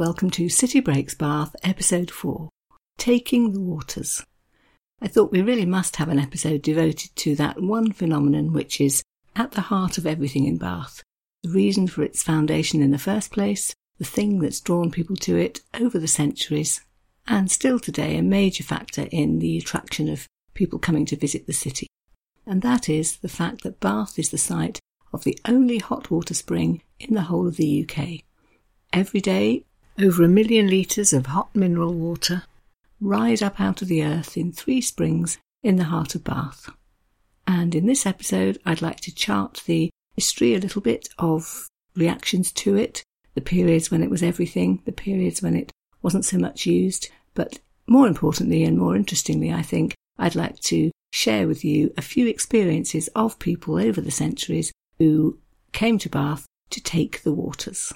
Welcome to City Breaks Bath, Episode 4 Taking the Waters. I thought we really must have an episode devoted to that one phenomenon which is at the heart of everything in Bath, the reason for its foundation in the first place, the thing that's drawn people to it over the centuries, and still today a major factor in the attraction of people coming to visit the city. And that is the fact that Bath is the site of the only hot water spring in the whole of the UK. Every day, over a million litres of hot mineral water rise up out of the earth in three springs in the heart of Bath. And in this episode, I'd like to chart the history a little bit of reactions to it, the periods when it was everything, the periods when it wasn't so much used, but more importantly and more interestingly, I think, I'd like to share with you a few experiences of people over the centuries who came to Bath to take the waters.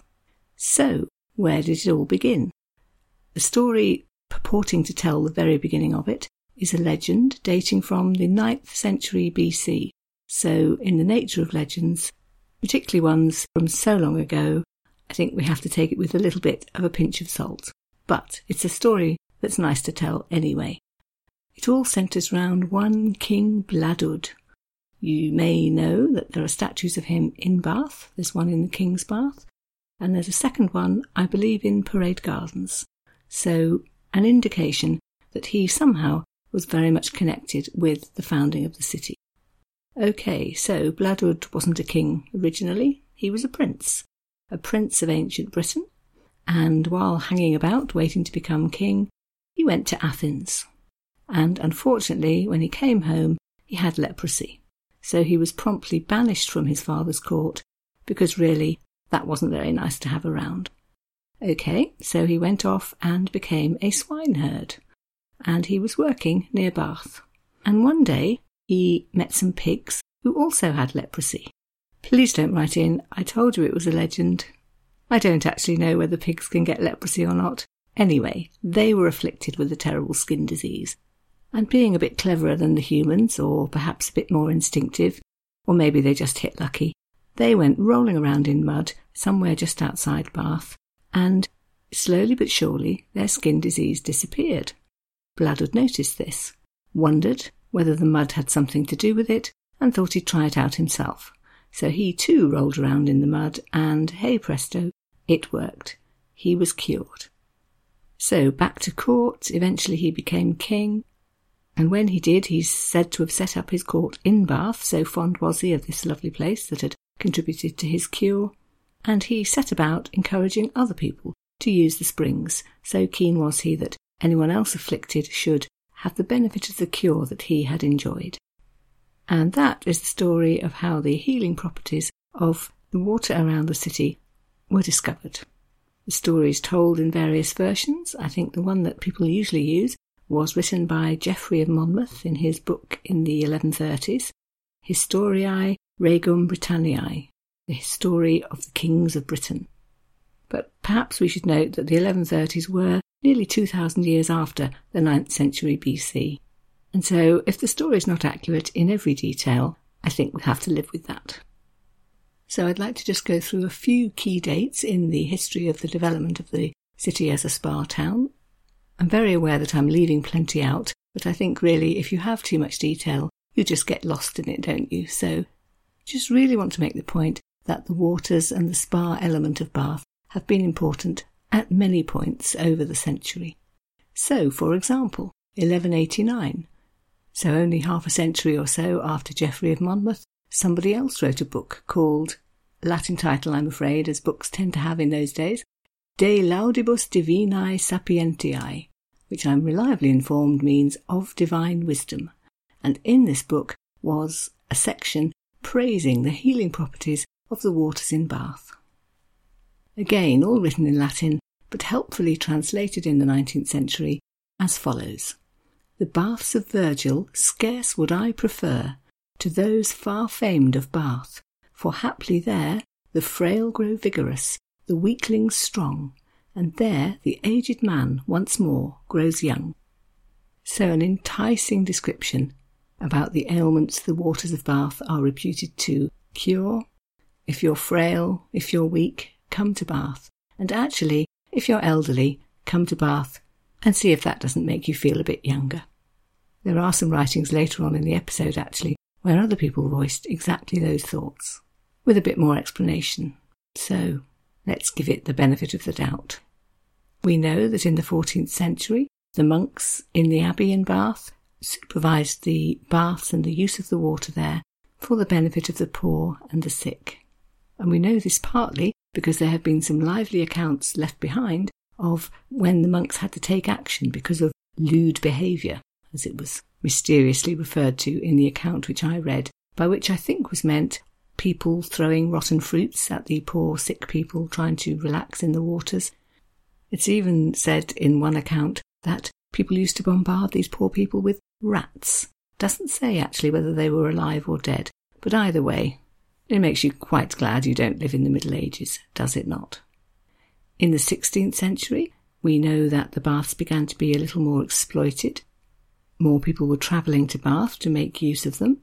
So, where did it all begin? The story purporting to tell the very beginning of it is a legend dating from the 9th century BC. So, in the nature of legends, particularly ones from so long ago, I think we have to take it with a little bit of a pinch of salt. But it's a story that's nice to tell anyway. It all centres round one King Bladud. You may know that there are statues of him in Bath. There's one in the King's Bath, and there's a second one, I believe, in Parade Gardens. So, an indication that he somehow was very much connected with the founding of the city. Okay, so Bladud wasn't a king originally, he was a prince, a prince of ancient Britain, and while hanging about waiting to become king, he went to Athens. And unfortunately, when he came home, he had leprosy. So he was promptly banished from his father's court because really that wasn't very nice to have around. Okay, so he went off and became a swineherd, and he was working near Bath. And one day he met some pigs who also had leprosy. Please don't write in, I told you it was a legend. I don't actually know whether pigs can get leprosy or not. Anyway, they were afflicted with a terrible skin disease. And being a bit cleverer than the humans, or perhaps a bit more instinctive, or maybe they just hit lucky, they went rolling around in mud somewhere just outside Bath, and slowly but surely their skin disease disappeared. Bladud noticed this, wondered whether the mud had something to do with it, and thought he'd try it out himself. So he too rolled around in the mud, and hey presto, it worked. He was cured. So back to court, eventually he became king, and when he did, he's said to have set up his court in Bath, so fond was he of this lovely place that had contributed to his cure, and he set about encouraging other people to use the springs, so keen was he that anyone else afflicted should have the benefit of the cure that he had enjoyed. And that is the story of how the healing properties of the water around the city were discovered. The story is told in various versions. I think the one that people usually use was written by Geoffrey of Monmouth in his book in the 1130s, Historiae Regum Britanniae, the history of the kings of Britain. But perhaps we should note that the 1130s were nearly 2,000 years after the 9th century BC. And so, if the story is not accurate in every detail, I think we'll have to live with that. So, I'd like to just go through a few key dates in the history of the development of the city as a spa town. I'm very aware that I'm leaving plenty out, but I think really if you have too much detail, you just get lost in it, don't you? So just really want to make the point that the waters and the spa element of Bath have been important at many points over the century. So, for example, 1189. So, only half a century or so after Geoffrey of Monmouth, somebody else wrote a book called, Latin title, I'm afraid, as books tend to have in those days, De Laudibus Divinae Sapientiae, which I'm reliably informed means of divine wisdom. And in this book was a section praising the healing properties of the waters in Bath. Again, all written in Latin, but helpfully translated in the 19th century as follows The baths of Virgil scarce would I prefer to those far famed of Bath, for haply there the frail grow vigorous, the weaklings strong, and there the aged man once more grows young. So, an enticing description about the ailments the waters of Bath are reputed to cure. If you're frail, if you're weak, come to Bath. And actually, if you're elderly, come to Bath and see if that doesn't make you feel a bit younger. There are some writings later on in the episode, actually, where other people voiced exactly those thoughts, with a bit more explanation. So let's give it the benefit of the doubt. We know that in the 14th century, the monks in the abbey in Bath supervised the baths and the use of the water there for the benefit of the poor and the sick. And we know this partly because there have been some lively accounts left behind of when the monks had to take action because of lewd behaviour, as it was mysteriously referred to in the account which I read, by which I think was meant people throwing rotten fruits at the poor sick people trying to relax in the waters. It's even said in one account that people used to bombard these poor people with rats. Doesn't say actually whether they were alive or dead, but either way, it makes you quite glad you don't live in the Middle Ages, does it not? In the 16th century, we know that the baths began to be a little more exploited. More people were travelling to Bath to make use of them.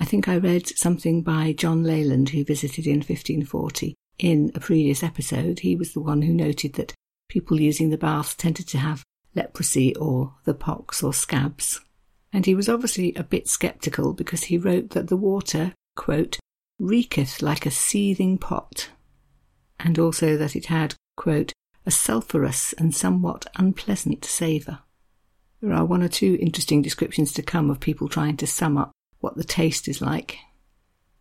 I think I read something by John Leland, who visited in 1540. In a previous episode, he was the one who noted that people using the baths tended to have leprosy or the pox or scabs. And he was obviously a bit sceptical because he wrote that the water, quote, reeketh like a seething pot, and also that it had, quote, a sulphurous and somewhat unpleasant savour. There are one or two interesting descriptions to come of people trying to sum up what the taste is like.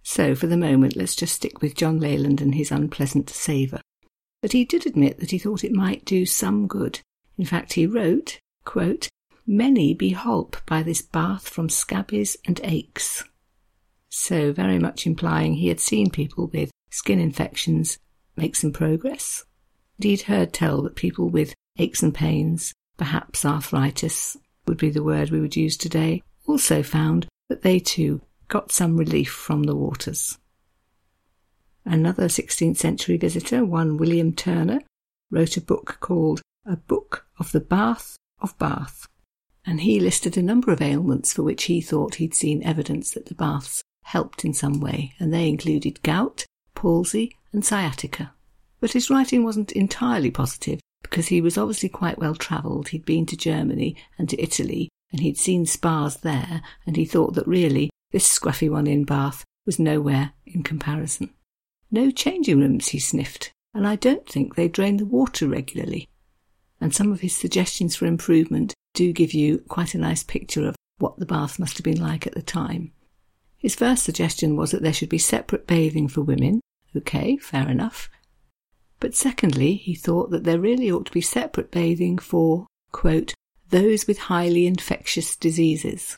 So, for the moment, let's just stick with John Leland and his unpleasant savour. But he did admit that he thought it might do some good. In fact, he wrote, quote, Many be holp by this bath from scabies and aches. So, very much implying he had seen people with skin infections make some progress. He'd heard tell that people with aches and pains, perhaps arthritis would be the word we would use today, also found that they too got some relief from the waters. Another 16th century visitor, one William Turner, wrote a book called A Book of the Bath of Bath, and he listed a number of ailments for which he thought he'd seen evidence that the baths helped in some way, and they included gout, palsy, and sciatica. But his writing wasn't entirely positive because he was obviously quite well travelled. He'd been to Germany and to Italy, and he'd seen spas there, and he thought that really this scruffy one in Bath was nowhere in comparison. No changing rooms, he sniffed, and I don't think they drain the water regularly. And some of his suggestions for improvement do give you quite a nice picture of what the bath must have been like at the time. His first suggestion was that there should be separate bathing for women. Okay, fair enough. But secondly, he thought that there really ought to be separate bathing for, quote, those with highly infectious diseases,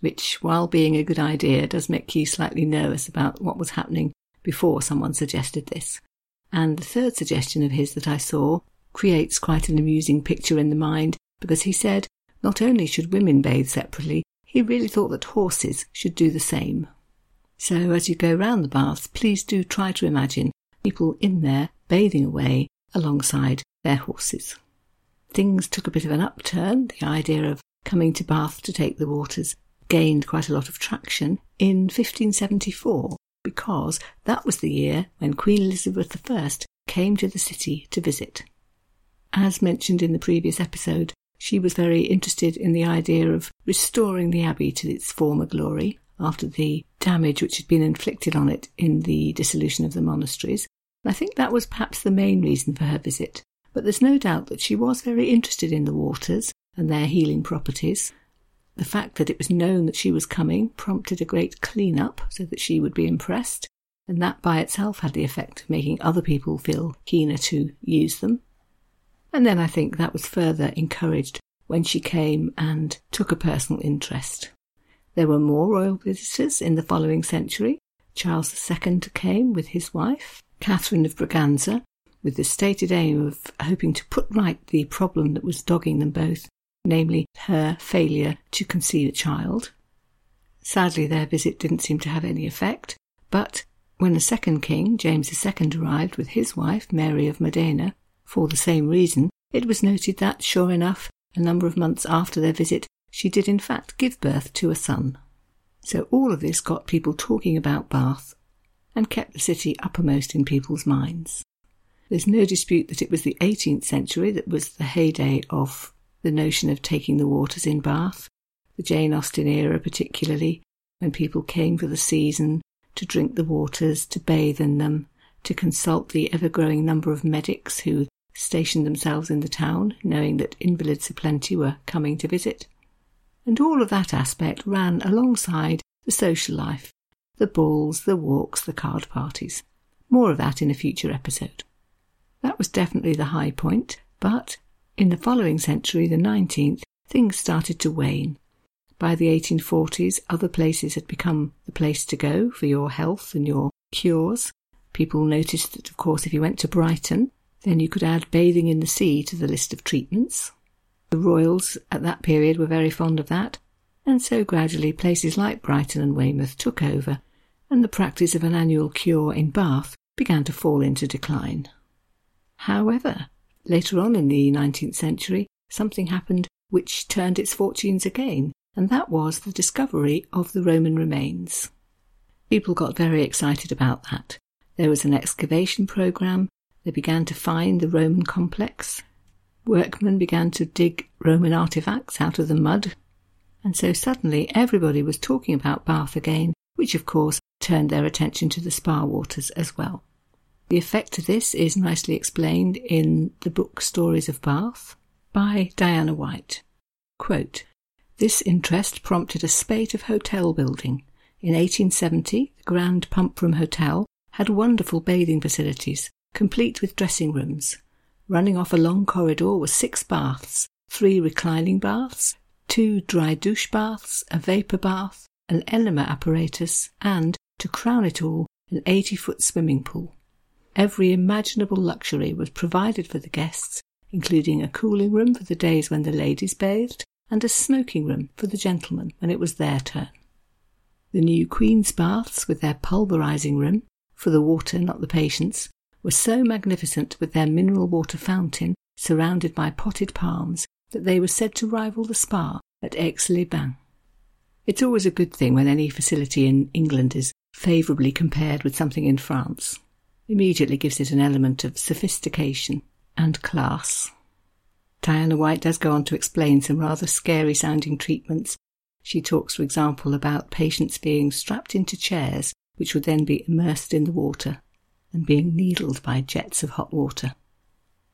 which, while being a good idea, does make you slightly nervous about what was happening before someone suggested this. And the third suggestion of his that I saw creates quite an amusing picture in the mind because he said not only should women bathe separately, he really thought that horses should do the same. So as you go round the baths, please do try to imagine people in there bathing away alongside their horses. Things took a bit of an upturn. The idea of coming to Bath to take the waters gained quite a lot of traction in 1574 because that was the year when Queen Elizabeth I came to the city to visit. As mentioned in the previous episode, she was very interested in the idea of restoring the abbey to its former glory after the damage which had been inflicted on it in the dissolution of the monasteries. And I think that was perhaps the main reason for her visit. But there's no doubt that she was very interested in the waters and their healing properties. The fact that it was known that she was coming prompted a great clean up so that she would be impressed, and that by itself had the effect of making other people feel keener to use them. And then I think that was further encouraged when she came and took a personal interest. There were more royal visitors in the following century. Charles II came with his wife, Catherine of Braganza, with the stated aim of hoping to put right the problem that was dogging them both, namely her failure to conceive a child. Sadly, their visit didn't seem to have any effect, but when the second king, James II, arrived with his wife, Mary of Modena, for the same reason, it was noted that, sure enough, a number of months after their visit, she did in fact give birth to a son. So all of this got people talking about Bath and kept the city uppermost in people's minds. There's no dispute that it was the 18th century that was the heyday of the notion of taking the waters in Bath, the Jane Austen era particularly, when people came for the season to drink the waters, to bathe in them, to consult the ever growing number of medics who stationed themselves in the town, knowing that invalids aplenty were coming to visit. And all of that aspect ran alongside the social life, the balls, the walks, the card parties. More of that in a future episode. That was definitely the high point, but in the following century, the 19th, things started to wane. By the 1840s, other places had become the place to go for your health and your cures. People noticed that, of course, if you went to Brighton, then you could add bathing in the sea to the list of treatments. The royals at that period were very fond of that, and so gradually places like Brighton and Weymouth took over, and the practice of an annual cure in Bath began to fall into decline. However, later on in the 19th century, something happened which turned its fortunes again, and that was the discovery of the Roman remains. People got very excited about that. There was an excavation program, they began to find the Roman complex. Workmen began to dig Roman artifacts out of the mud. And so suddenly everybody was talking about Bath again, which of course turned their attention to the spa waters as well. The effect of this is nicely explained in the book Stories of Bath by Diana White. Quote, this interest prompted a spate of hotel building. In 1870, the Grand Pump Room Hotel had wonderful bathing facilities, complete with dressing rooms. Running off a long corridor were six baths, three reclining baths, two dry douche baths, a vapour bath, an enema apparatus, and, to crown it all, an 80 foot swimming pool. Every imaginable luxury was provided for the guests, including a cooling room for the days when the ladies bathed, and a smoking room for the gentlemen when it was their turn. The new Queen's baths, with their pulverizing room, for the water, not the patients, were so magnificent with their mineral water fountain surrounded by potted palms that they were said to rival the spa at Aix-les-Bains. It's always a good thing when any facility in England is favourably compared with something in France. Immediately gives it an element of sophistication and class. Diana White does go on to explain some rather scary sounding treatments. She talks, for example, about patients being strapped into chairs which would then be immersed in the water and being needled by jets of hot water.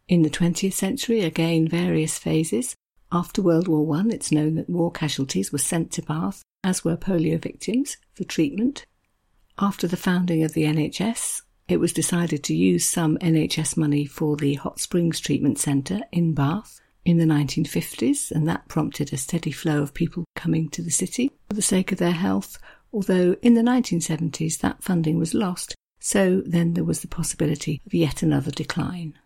In the 20th century, again various phases. After World War I, it's known that war casualties were sent to Bath, as were polio victims, for treatment. After the founding of the NHS, it was decided to use some NHS money for the Hot Springs Treatment Centre in Bath in the 1950s, and that prompted a steady flow of people coming to the city for the sake of their health, although in the 1970s that funding was lost so then there was the possibility of yet another decline.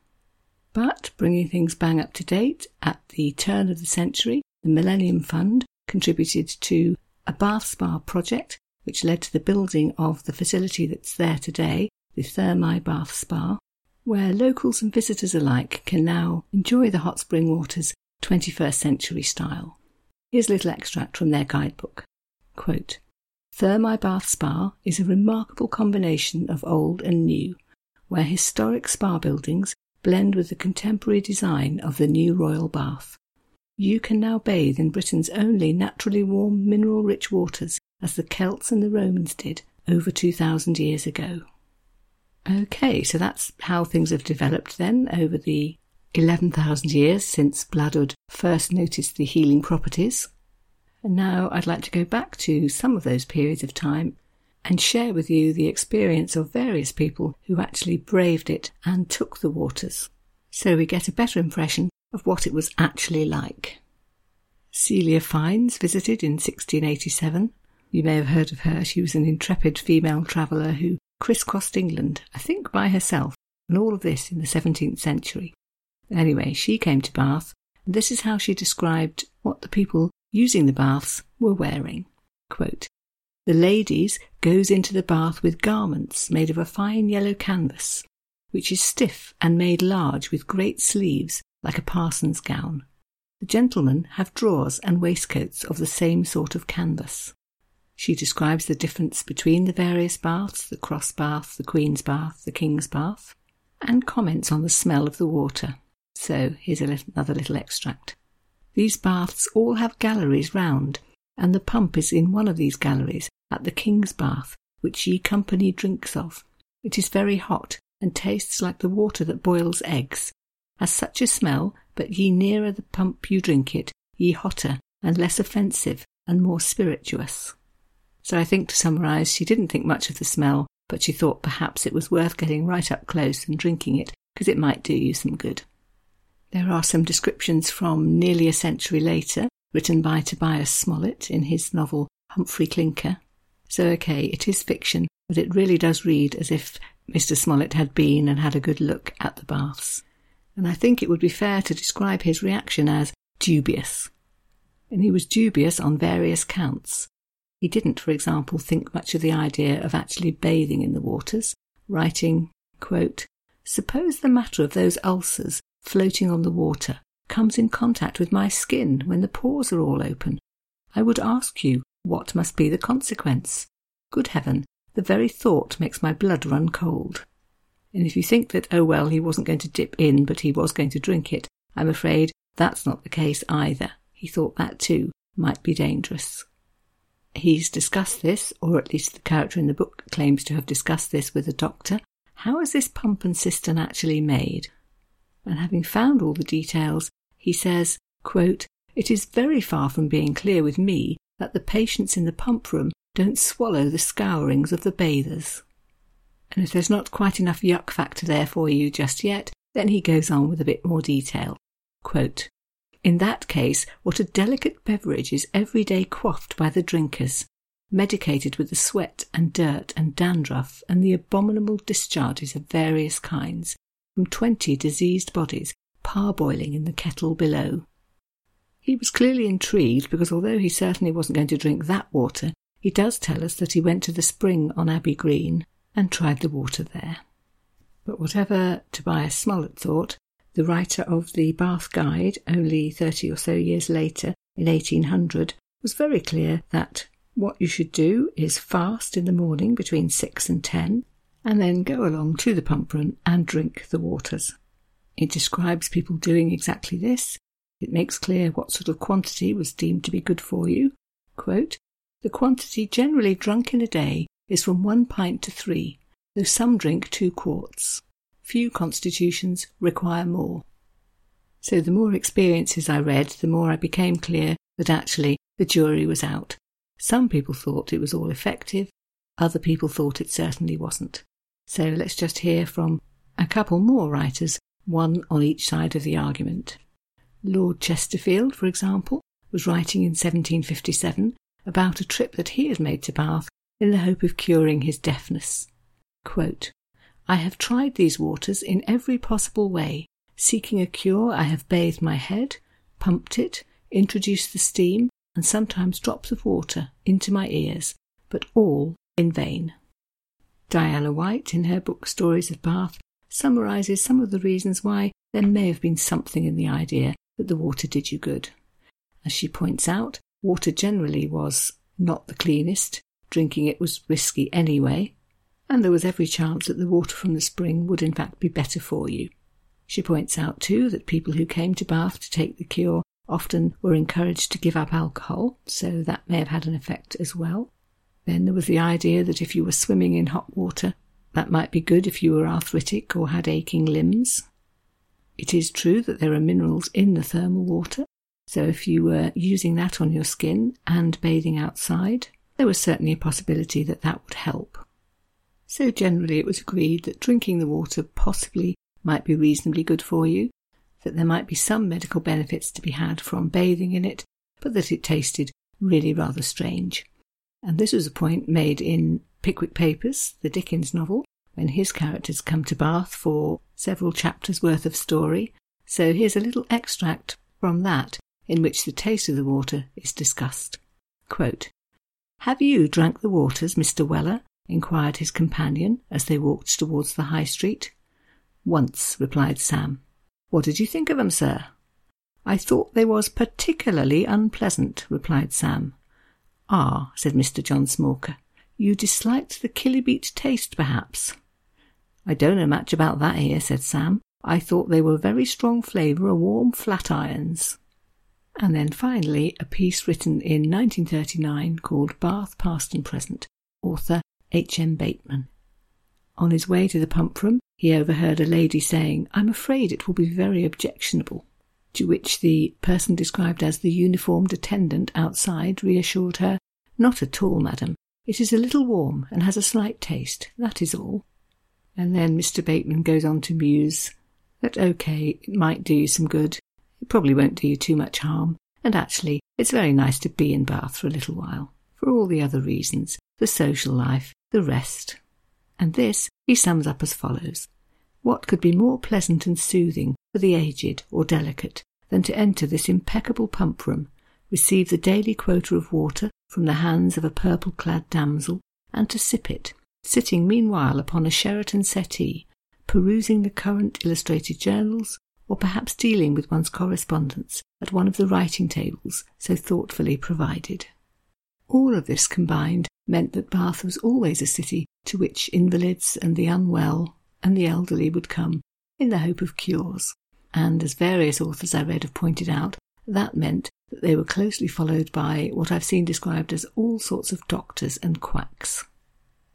But bringing things bang up to date, at the turn of the century, the Millennium Fund contributed to a bath spa project which led to the building of the facility that's there today, the Thermae Bath Spa, where locals and visitors alike can now enjoy the hot spring waters 21st century style. Here's a little extract from their guidebook. Quote, Thermae Bath Spa is a remarkable combination of old and new, where historic spa buildings blend with the contemporary design of the new Royal Bath. You can now bathe in Britain's only naturally warm mineral rich waters as the Celts and the Romans did over 2,000 years ago. Okay, so that's how things have developed then over the 11,000 years since Bladud first noticed the healing properties and now I'd like to go back to some of those periods of time and share with you the experience of various people who actually braved it and took the waters, so we get a better impression of what it was actually like. Celia Fiennes visited in 1687. You may have heard of her. She was an intrepid female traveller who crisscrossed England, I think by herself, and all of this in the 17th century. Anyway, she came to Bath, and this is how she described what the people using the baths were wearing. Quote, the ladies goes into the bath with garments made of a fine yellow canvas, which is stiff and made large with great sleeves like a parson's gown. The gentlemen have drawers and waistcoats of the same sort of canvas. She describes the difference between the various baths, the cross bath, the queen's bath, the king's bath. and comments on the smell of the water. So here's little, another little extract. These baths all have galleries round, and the pump is in one of these galleries at the King's Bath, which ye company drinks of. It is very hot, and tastes like the water that boils eggs. Has such a smell, but ye nearer the pump you drink it, ye hotter, and less offensive, and more spirituous. So I think to summarise, she didn't think much of the smell, but she thought perhaps it was worth getting right up close and drinking it, because it might do you some good. There are some descriptions from nearly a century later, written by Tobias Smollett in his novel Humphrey Clinker. So, okay, it is fiction, but it really does read as if Mr. Smollett had been and had a good look at the baths. And I think it would be fair to describe his reaction as dubious. And he was dubious on various counts. He didn't, for example, think much of the idea of actually bathing in the waters, writing, quote, Suppose the matter of those ulcers floating on the water comes in contact with my skin when the pores are all open. I would ask you, what must be the consequence? Good heaven, the very thought makes my blood run cold. And if you think that, oh well, he wasn't going to dip in, but he was going to drink it, I'm afraid that's not the case either. He thought that too might be dangerous. He's discussed this, or at least the character in the book claims to have discussed this with a doctor. How is this pump and cistern actually made? And having found all the details, he says, quote, It is very far from being clear with me that the patients in the pump room don't swallow the scourings of the bathers. And if there's not quite enough yuck factor there for you just yet, then he goes on with a bit more detail. Quote, in that case, what a delicate beverage is every day quaffed by the drinkers, medicated with the sweat and dirt and dandruff and the abominable discharges of various kinds, from twenty diseased bodies parboiling in the kettle below. He was clearly intrigued because although he certainly wasn't going to drink that water, he does tell us that he went to the spring on Abbey Green and tried the water there. But whatever Tobias Smollett thought, the writer of the Bath Guide, only thirty or so years later, in 1800, was very clear that what you should do is fast in the morning between six and ten, and then go along to the pump room and drink the waters. It describes people doing exactly this. It makes clear what sort of quantity was deemed to be good for you. Quote, the quantity generally drunk in a day is from one pint to three, though some drink two quarts. Few constitutions require more. So the more experiences I read, the more I became clear that actually the jury was out. Some people thought it was all effective, other people thought it certainly wasn't. So let's just hear from a couple more writers, one on each side of the argument. Lord Chesterfield, for example, was writing in 1757 about a trip that he had made to Bath in the hope of curing his deafness. Quote, I have tried these waters in every possible way. Seeking a cure, I have bathed my head, pumped it, introduced the steam, and sometimes drops of water into my ears, but all in vain. Diana White, in her book Stories of Bath, summarizes some of the reasons why there may have been something in the idea that the water did you good. As she points out, Water generally was not the cleanest, drinking it was risky anyway, and there was every chance that the water from the spring would in fact be better for you. She points out too that people who came to Bath to take the cure often were encouraged to give up alcohol, so that may have had an effect as well. Then there was the idea that if you were swimming in hot water, that might be good if you were arthritic or had aching limbs. It is true that there are minerals in the thermal water, so if you were using that on your skin and bathing outside, there was certainly a possibility that that would help. So generally it was agreed that drinking the water possibly might be reasonably good for you, that there might be some medical benefits to be had from bathing in it, but that it tasted really rather strange. And this was a point made in Pickwick Papers, the Dickens novel, when his characters come to Bath for several chapters worth of story. So here's a little extract from that in which the taste of the water is discussed. Quote, Have you drank the waters, Mr. Weller? inquired his companion as they walked towards the High Street. Once, replied Sam. What did you think of 'em, sir? I thought they was particularly unpleasant, replied Sam. Ah, said Mr. John Smauker, you disliked the killibeate taste, perhaps? I don't know much about that here, said Sam. I thought they were very strong flavour of warm flat irons. And then finally, a piece written in 1939 called Bath Past and Present, author H. M. Bateman. On his way to the pump room, he overheard a lady saying, I'm afraid it will be very objectionable. To which the person described as the uniformed attendant outside reassured her, Not at all, madam. It is a little warm and has a slight taste, that is all. And then Mr. Bateman goes on to muse that, OK, it might do you some good. It probably won't do you too much harm. And actually, it's very nice to be in Bath for a little while, for all the other reasons the social life, the rest. And this he sums up as follows What could be more pleasant and soothing for the aged or delicate than to enter this impeccable pump room, receive the daily quota of water from the hands of a purple clad damsel, and to sip it, sitting meanwhile upon a Sheraton settee, perusing the current illustrated journals, or perhaps dealing with one's correspondence at one of the writing tables so thoughtfully provided. All of this combined meant that Bath was always a city to which invalids and the unwell and the elderly would come in the hope of cures. And as various authors I read have pointed out, that meant that they were closely followed by what I've seen described as all sorts of doctors and quacks.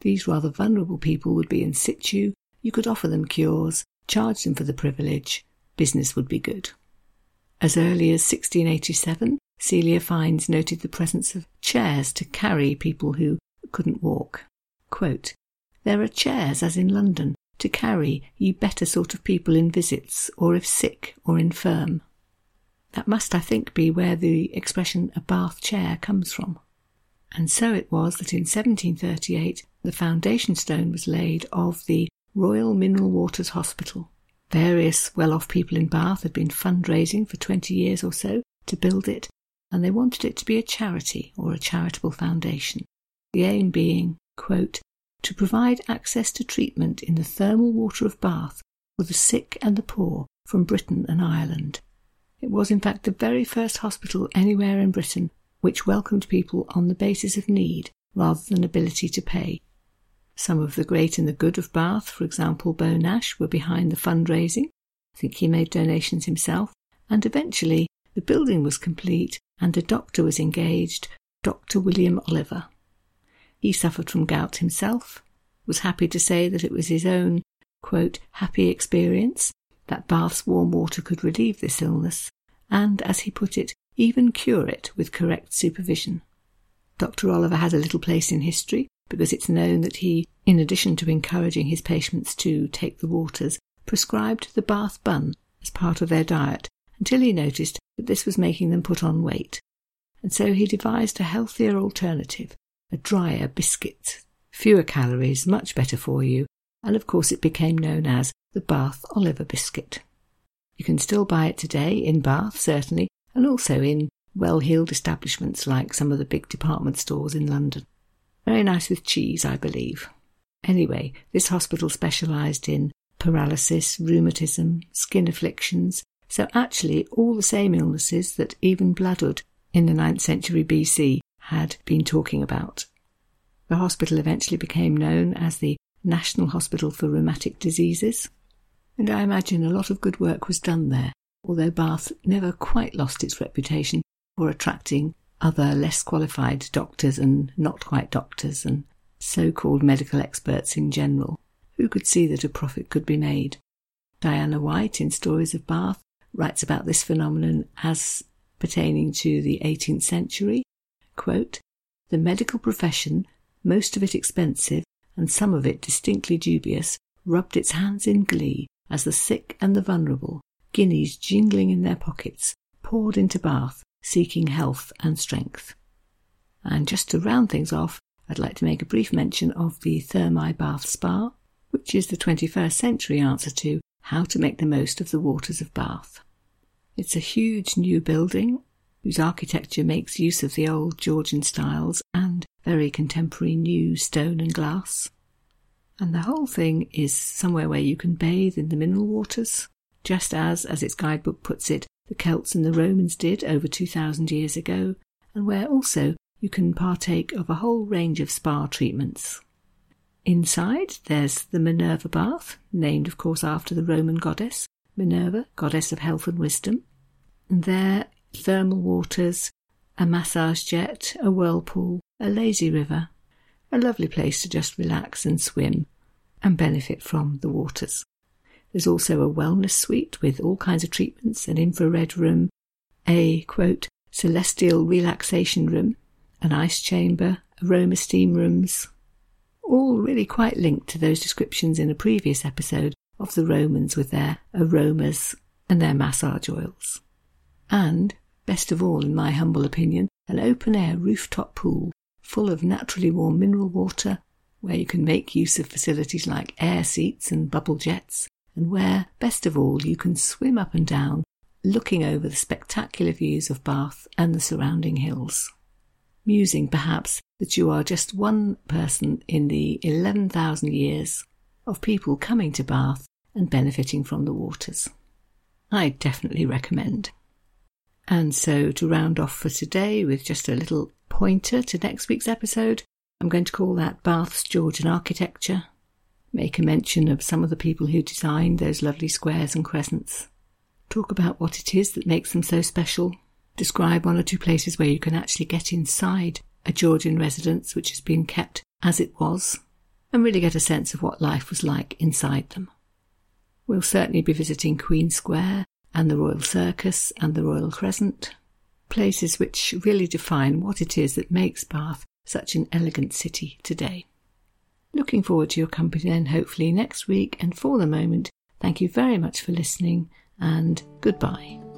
These rather vulnerable people would be in situ, you could offer them cures, charge them for the privilege, business would be good. As early as 1687, Celia Fiennes noted the presence of chairs to carry people who couldn't walk. Quote, there are chairs, as in London, to carry ye better sort of people in visits, or if sick or infirm. That must, I think, be where the expression a bath chair comes from. And so it was that in 1738 the foundation stone was laid of the Royal Mineral Waters Hospital. Various well off people in Bath had been fundraising for 20 years or so to build it, and they wanted it to be a charity or a charitable foundation. The aim being, quote, to provide access to treatment in the thermal water of Bath for the sick and the poor from Britain and Ireland. It was, in fact, the very first hospital anywhere in Britain which welcomed people on the basis of need rather than ability to pay. Some of the great and the good of Bath, for example, Beau Nash, were behind the fundraising. I think he made donations himself. And eventually, the building was complete and a doctor was engaged, Dr. William Oliver. He suffered from gout himself, was happy to say that it was his own, quote, happy experience that Bath's warm water could relieve this illness, and, as he put it, even cure it with correct supervision. Dr. Oliver has a little place in history because it's known that he, in addition to encouraging his patients to take the waters, prescribed the Bath bun as part of their diet until he noticed that this was making them put on weight. And so he devised a healthier alternative, a drier biscuit, fewer calories, much better for you, and of course it became known as the Bath Oliver biscuit. You can still buy it today in Bath, certainly, and also in well heeled establishments like some of the big department stores in London. Very nice with cheese, I believe. Anyway, this hospital specialised in paralysis, rheumatism, skin afflictions, so actually all the same illnesses that even Bladud in the ninth century BC had been talking about. The hospital eventually became known as the National Hospital for Rheumatic Diseases, and I imagine a lot of good work was done there, although Bath never quite lost its reputation for attracting other less qualified doctors and not quite doctors and so called medical experts in general, who could see that a profit could be made. Diana White, in Stories of Bath, writes about this phenomenon as pertaining to the 18th century. Quote, the medical profession, most of it expensive, and some of it distinctly dubious, rubbed its hands in glee as the sick and the vulnerable, guineas jingling in their pockets, poured into Bath, seeking health and strength. And just to round things off, I'd like to make a brief mention of the Thermae Bath Spa, which is the 21st century answer to how to make the most of the waters of Bath. It's a huge new building whose architecture makes use of the old Georgian styles and very contemporary new stone and glass. And the whole thing is somewhere where you can bathe in the mineral waters, just as, as its guidebook puts it, the Celts and the Romans did over 2,000 years ago, and where also you can partake of a whole range of spa treatments. Inside, there's the Minerva bath, named, of course, after the Roman goddess, Minerva, goddess of health and wisdom. And there, thermal waters, a massage jet, a whirlpool, a lazy river, a lovely place to just relax and swim and benefit from the waters. There's also a wellness suite with all kinds of treatments, an infrared room, a quote, celestial relaxation room, an ice chamber, aroma steam rooms, all really quite linked to those descriptions in a previous episode of the Romans with their aromas and their massage oils. And, best of all, in my humble opinion, an open air rooftop pool full of naturally warm mineral water, where you can make use of facilities like air seats and bubble jets, and where, best of all, you can swim up and down, looking over the spectacular views of Bath and the surrounding hills. Musing, perhaps, that you are just one person in the 11,000 years of people coming to Bath and benefiting from the waters. I definitely recommend. And so, to round off for today with just a little pointer to next week's episode, I'm going to call that Bath's Georgian architecture. Make a mention of some of the people who designed those lovely squares and crescents, talk about what it is that makes them so special, describe one or two places where you can actually get inside a Georgian residence which has been kept as it was, and really get a sense of what life was like inside them. We'll certainly be visiting Queen Square and the Royal Circus and the Royal Crescent, places which really define what it is that makes Bath such an elegant city today. Looking forward to your company then, hopefully next week. And for the moment, thank you very much for listening and goodbye.